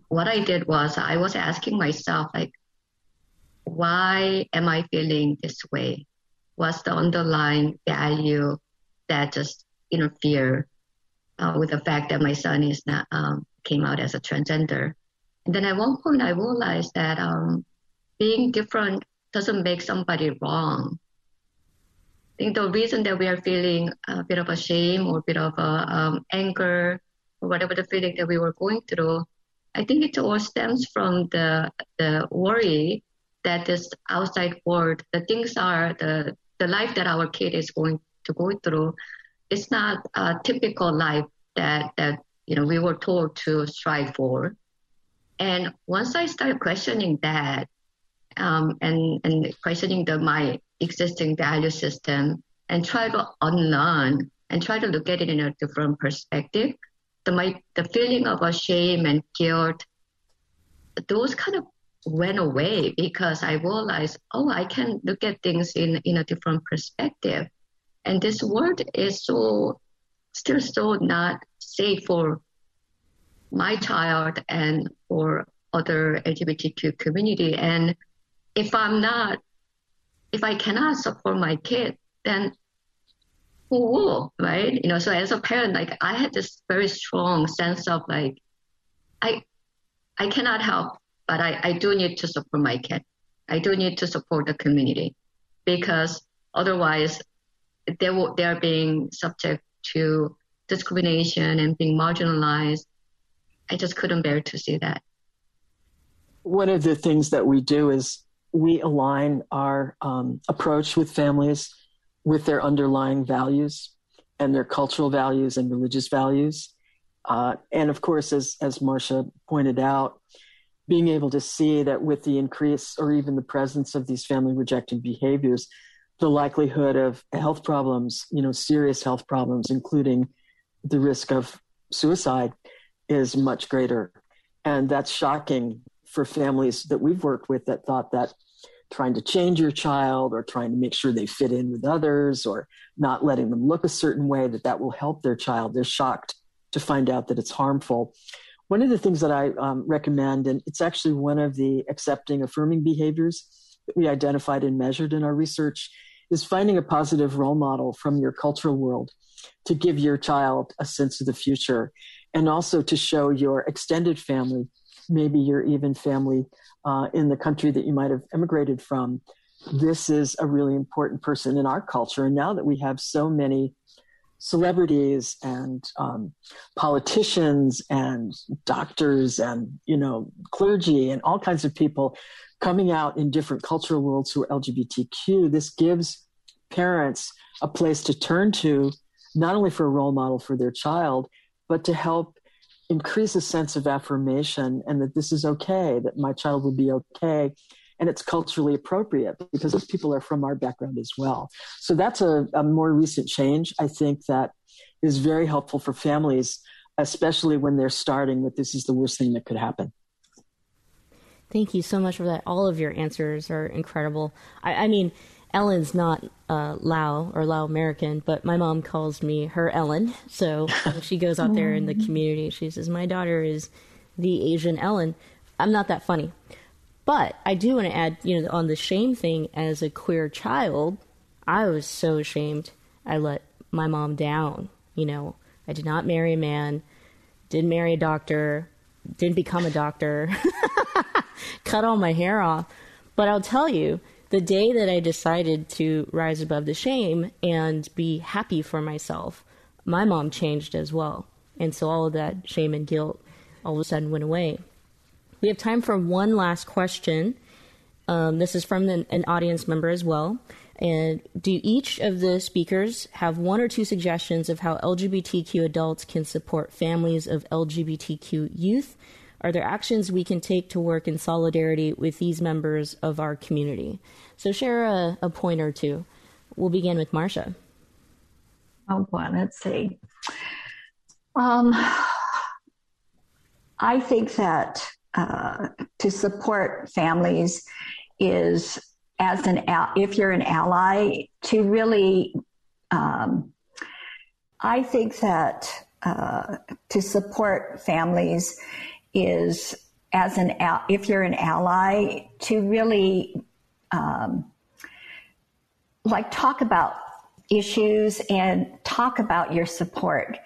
[SPEAKER 5] what I did was I was asking myself, like, why am I feeling this way? What's the underlying value that just interfere uh, with the fact that my son is not um, came out as a transgender? And then at one point I realized that um, being different doesn't make somebody wrong. I think the reason that we are feeling a bit of a shame or a bit of a, um, anger or whatever the feeling that we were going through, I think it all stems from the the worry that this outside world, the things are the the life that our kid is going to go through, it's not a typical life that that you know we were told to strive for. And once I started questioning that, um, and and questioning the my existing value system and try to unlearn and try to look at it in a different perspective, the my the feeling of a shame and guilt, those kind of went away because I realized, oh, I can look at things in in a different perspective, and this world is so still so not safe for my child and for other LGBTQ community. And if I'm not, if I cannot support my kid, then who will, right? You know, so as a parent, like I had this very strong sense of like, I, I cannot help, but I, I do need to support my kid. I do need to support the community because otherwise they will, they're being subject to discrimination and being marginalized. I just couldn't bear to see that.
[SPEAKER 3] One of the things that we do is we align our um, approach with families with their underlying values and their cultural values and religious values. Uh, and of course, as, as Marsha pointed out, being able to see that with the increase or even the presence of these family rejecting behaviors, the likelihood of health problems, you know, serious health problems, including the risk of suicide, is much greater. And that's shocking for families that we've worked with that thought that trying to change your child or trying to make sure they fit in with others or not letting them look a certain way that that will help their child. They're shocked to find out that it's harmful. One of the things that i um, recommend and it's actually one of the accepting affirming behaviors that we identified and measured in our research is finding a positive role model from your cultural world to give your child a sense of the future and also to show your extended family maybe your even family uh, in the country that you might have immigrated from. This is a really important person in our culture. And now that we have so many celebrities and um, politicians and doctors and you know clergy and all kinds of people coming out in different cultural worlds who are LGBTQ, this gives parents a place to turn to, not only for a role model for their child, but to help increase a sense of affirmation and that this is okay, that my child will be okay. And it's culturally appropriate because those people are from our background as well. So that's a, a more recent change. I think that is very helpful for families, especially when they're starting with this is the worst thing that could happen.
[SPEAKER 2] Thank you so much for that. All of your answers are incredible. I, I mean, Ellen's not uh, Lao or Lao American, but my mom calls me her Ellen. So she goes out there in the community. She says, My daughter is the Asian Ellen. I'm not that funny. But I do want to add, you know, on the shame thing as a queer child, I was so ashamed. I let my mom down. You know, I did not marry a man, didn't marry a doctor, didn't become a doctor, cut all my hair off. But I'll tell you, the day that I decided to rise above the shame and be happy for myself, my mom changed as well. And so all of that shame and guilt all of a sudden went away. We have time for one last question. Um, this is from an, an audience member as well. And do each of the speakers have one or two suggestions of how LGBTQ adults can support families of LGBTQ youth are there actions we can take to work in solidarity with these members of our community? So, share a, a point or two. We'll begin with Marsha.
[SPEAKER 4] Oh, boy, let's see. Um, I think that uh, to support families is as an if you're an ally to really um, I think that uh, to support families is as an if you're an ally to really um, like talk about issues and talk about your support.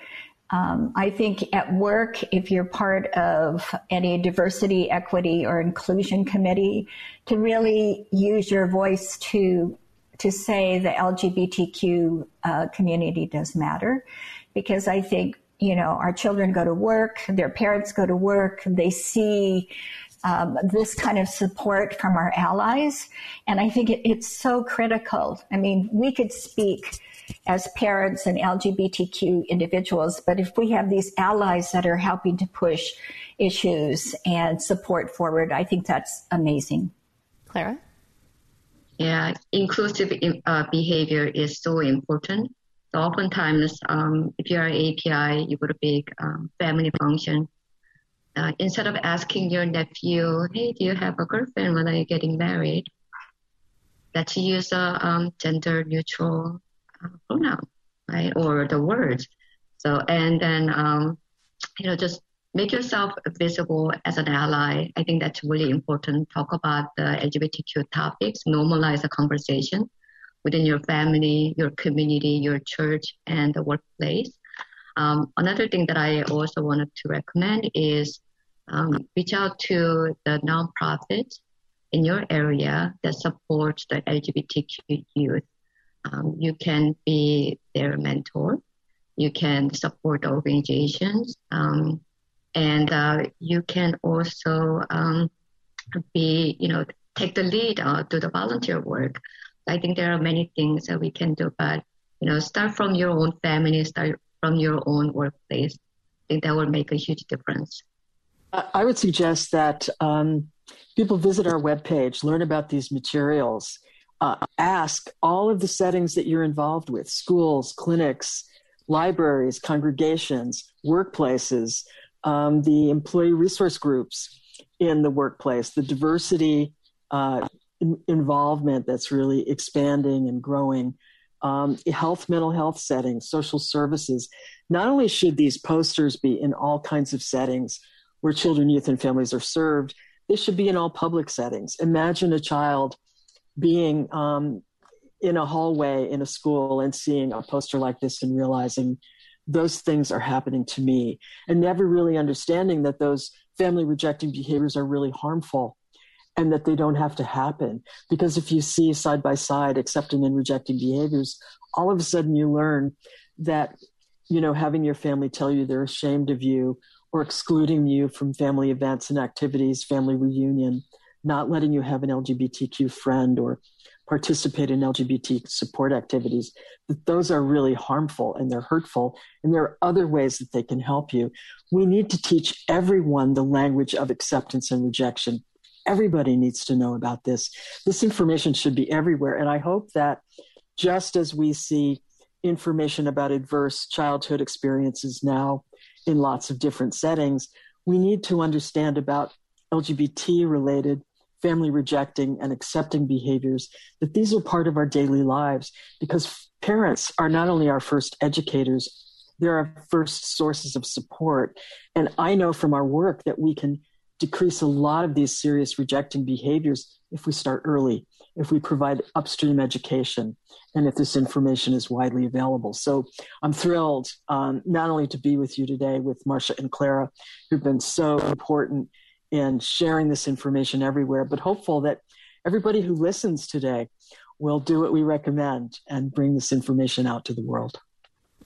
[SPEAKER 4] Um, I think at work, if you're part of any diversity, equity, or inclusion committee, to really use your voice to to say the LGBTQ uh, community does matter, because I think you know, our children go to work, their parents go to work, they see um, this kind of support from our allies. And I think it, it's so critical. I mean, we could speak as parents and LGBTQ individuals, but if we have these allies that are helping to push issues and support forward, I think that's amazing.
[SPEAKER 2] Clara?
[SPEAKER 5] Yeah, inclusive uh, behavior is so important So oftentimes, um, if you are an API, you go to big um, family function. Uh, instead of asking your nephew, "Hey, do you have a girlfriend? When are you getting married?" Let's use a um, gender-neutral uh, pronoun, right, or the words. So, and then um, you know, just make yourself visible as an ally. I think that's really important. Talk about the LGBTQ topics, normalize the conversation within your family, your community, your church, and the workplace. Um, another thing that I also wanted to recommend is um, reach out to the nonprofits in your area that support the LGBTQ youth. Um, you can be their mentor. You can support organizations. Um, and uh, you can also um, be, you know, take the lead uh, to the volunteer work. I think there are many things that we can do, but you know, start from your own family, start from your own workplace. I think that will make a huge difference.
[SPEAKER 3] I would suggest that um, people visit our webpage, learn about these materials, uh, ask all of the settings that you're involved with schools, clinics, libraries, congregations, workplaces, um, the employee resource groups in the workplace, the diversity uh, in- involvement that's really expanding and growing. Um, health, mental health settings, social services. Not only should these posters be in all kinds of settings where children, youth, and families are served, they should be in all public settings. Imagine a child being um, in a hallway in a school and seeing a poster like this and realizing those things are happening to me and never really understanding that those family rejecting behaviors are really harmful and that they don't have to happen. Because if you see side by side accepting and rejecting behaviors, all of a sudden you learn that, you know, having your family tell you they're ashamed of you or excluding you from family events and activities, family reunion, not letting you have an LGBTQ friend or participate in LGBT support activities, that those are really harmful and they're hurtful. And there are other ways that they can help you. We need to teach everyone the language of acceptance and rejection everybody needs to know about this. This information should be everywhere. And I hope that just as we see information about adverse childhood experiences now in lots of different settings, we need to understand about LGBT related family rejecting and accepting behaviors, that these are part of our daily lives because parents are not only our first educators, they're our first sources of support. And I know from our work that we can decrease a lot of these serious rejecting behaviors if we start early, if we provide upstream education, and if this information is widely available. So I'm thrilled um, not only to be with you today with Marsha and Clara, who've been so important in sharing this information everywhere, but hopeful that everybody who listens today will do what we recommend and bring this information out to the world.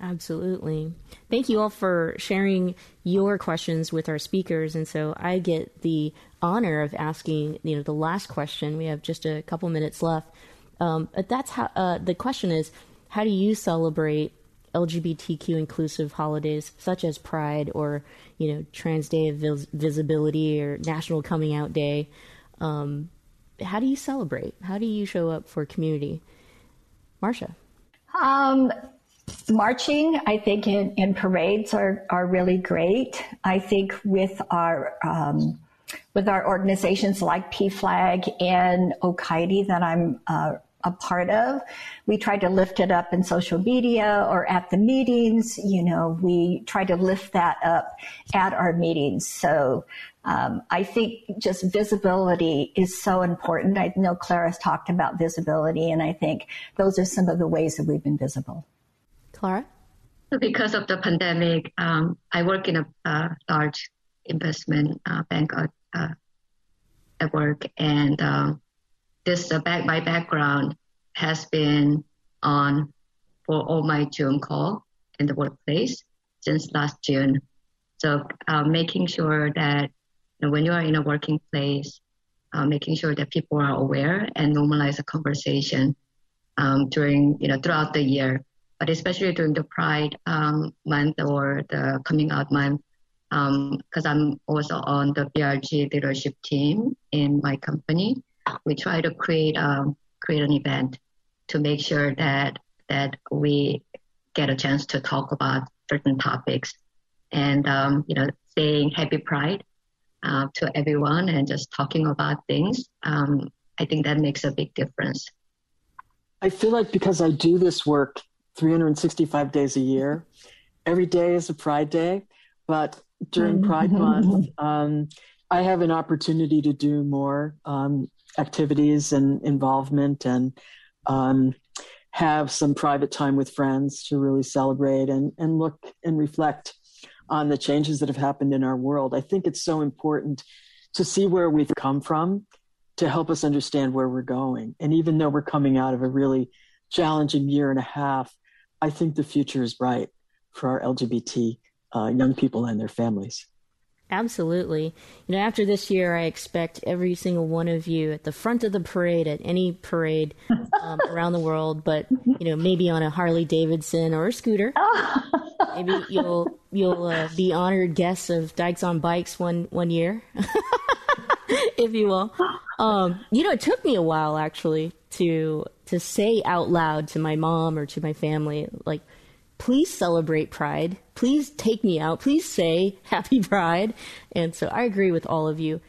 [SPEAKER 2] Absolutely. Thank you all for sharing your questions with our speakers. And so I get the honor of asking, you know, the last question. We have just a couple minutes left. Um, but that's how uh, the question is: How do you celebrate LGBTQ inclusive holidays such as Pride or you know Trans Day of Vis- Visibility or National Coming Out Day? Um, how do you celebrate? How do you show up for community? Marsha.
[SPEAKER 4] Um, marching, I think, in, in parades are, are really great. I think with our um, with our organizations like PFLAG and OCIDE that I'm uh, a part of, we try to lift it up in social media or at the meetings. You know, we try to lift that up at our meetings. So um, I think just visibility is so important. I know Clara's talked about visibility, and I think those are some of the ways that we've been visible.
[SPEAKER 2] Clara?
[SPEAKER 5] Because of the pandemic, um, I work in a, a large investment uh, bank at, uh, at work, and uh, this uh, back, my background has been on for all my Zoom call in the workplace since last June. So uh, making sure that you know, when you are in a working place, uh, making sure that people are aware and normalize the conversation um, during you know throughout the year but especially during the Pride um, month or the coming out month, because um, I'm also on the BRG leadership team in my company. We try to create um, create an event to make sure that that we get a chance to talk about certain topics and, um, you know, saying happy pride uh, to everyone and just talking about things. Um, I think that makes a big difference.
[SPEAKER 3] I feel like because I do this work 365 days a year, every day is a Pride Day, but during Pride Month, um, I have an opportunity to do more um, activities and involvement and um, have some private time with friends to really celebrate and, and look and reflect on the changes that have happened in our world. I think it's so important to see where we've come from to help us understand where we're going. And even though we're coming out of a really challenging year and a half, I think the future is bright for our LGBT uh, young people and their families.
[SPEAKER 2] Absolutely. You know, after this year, I expect every single one of you at the front of the parade, at any parade um, around the world, but you know, maybe on a Harley Davidson or a scooter. maybe you'll you'll uh, be honored guests of Dykes on Bikes one one year, if you will. Um, you know, it took me a while actually to to say out loud to my mom or to my family, like, please celebrate Pride. Please take me out. Please say Happy Pride. And so I agree with all of you.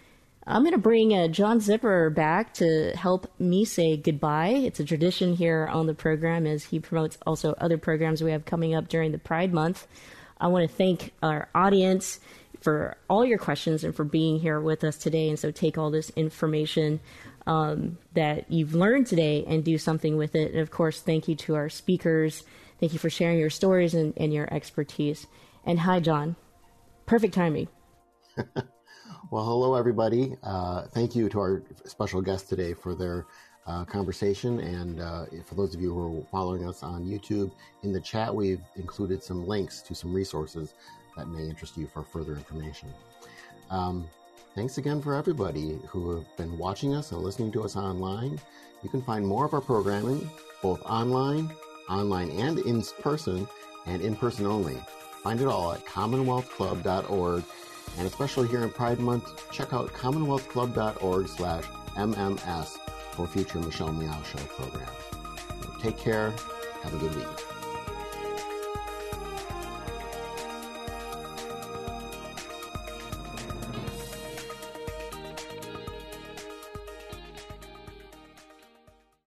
[SPEAKER 2] I'm going to bring uh, John Zipperer back to help me say goodbye. It's a tradition here on the program as he promotes also other programs we have coming up during the Pride Month. I want to thank our audience for all your questions and for being here with us today. And so take all this information um, that you've learned today and do something with it. And of course, thank you to our speakers Thank you for sharing your stories and, and your expertise. And hi, John. Perfect timing.
[SPEAKER 1] well, hello, everybody. Uh, thank you to our special guests today for their uh, conversation. And uh, for those of you who are following us on YouTube, in the chat, we've included some links to some resources that may interest you for further information. Um, thanks again for everybody who have been watching us and listening to us online. You can find more of our programming both online online and in person, and in person only. Find it all at commonwealthclub.org. And especially here in Pride Month, check out commonwealthclub.org slash MMS for future Michelle Meow Show programs. Take care. Have a good week.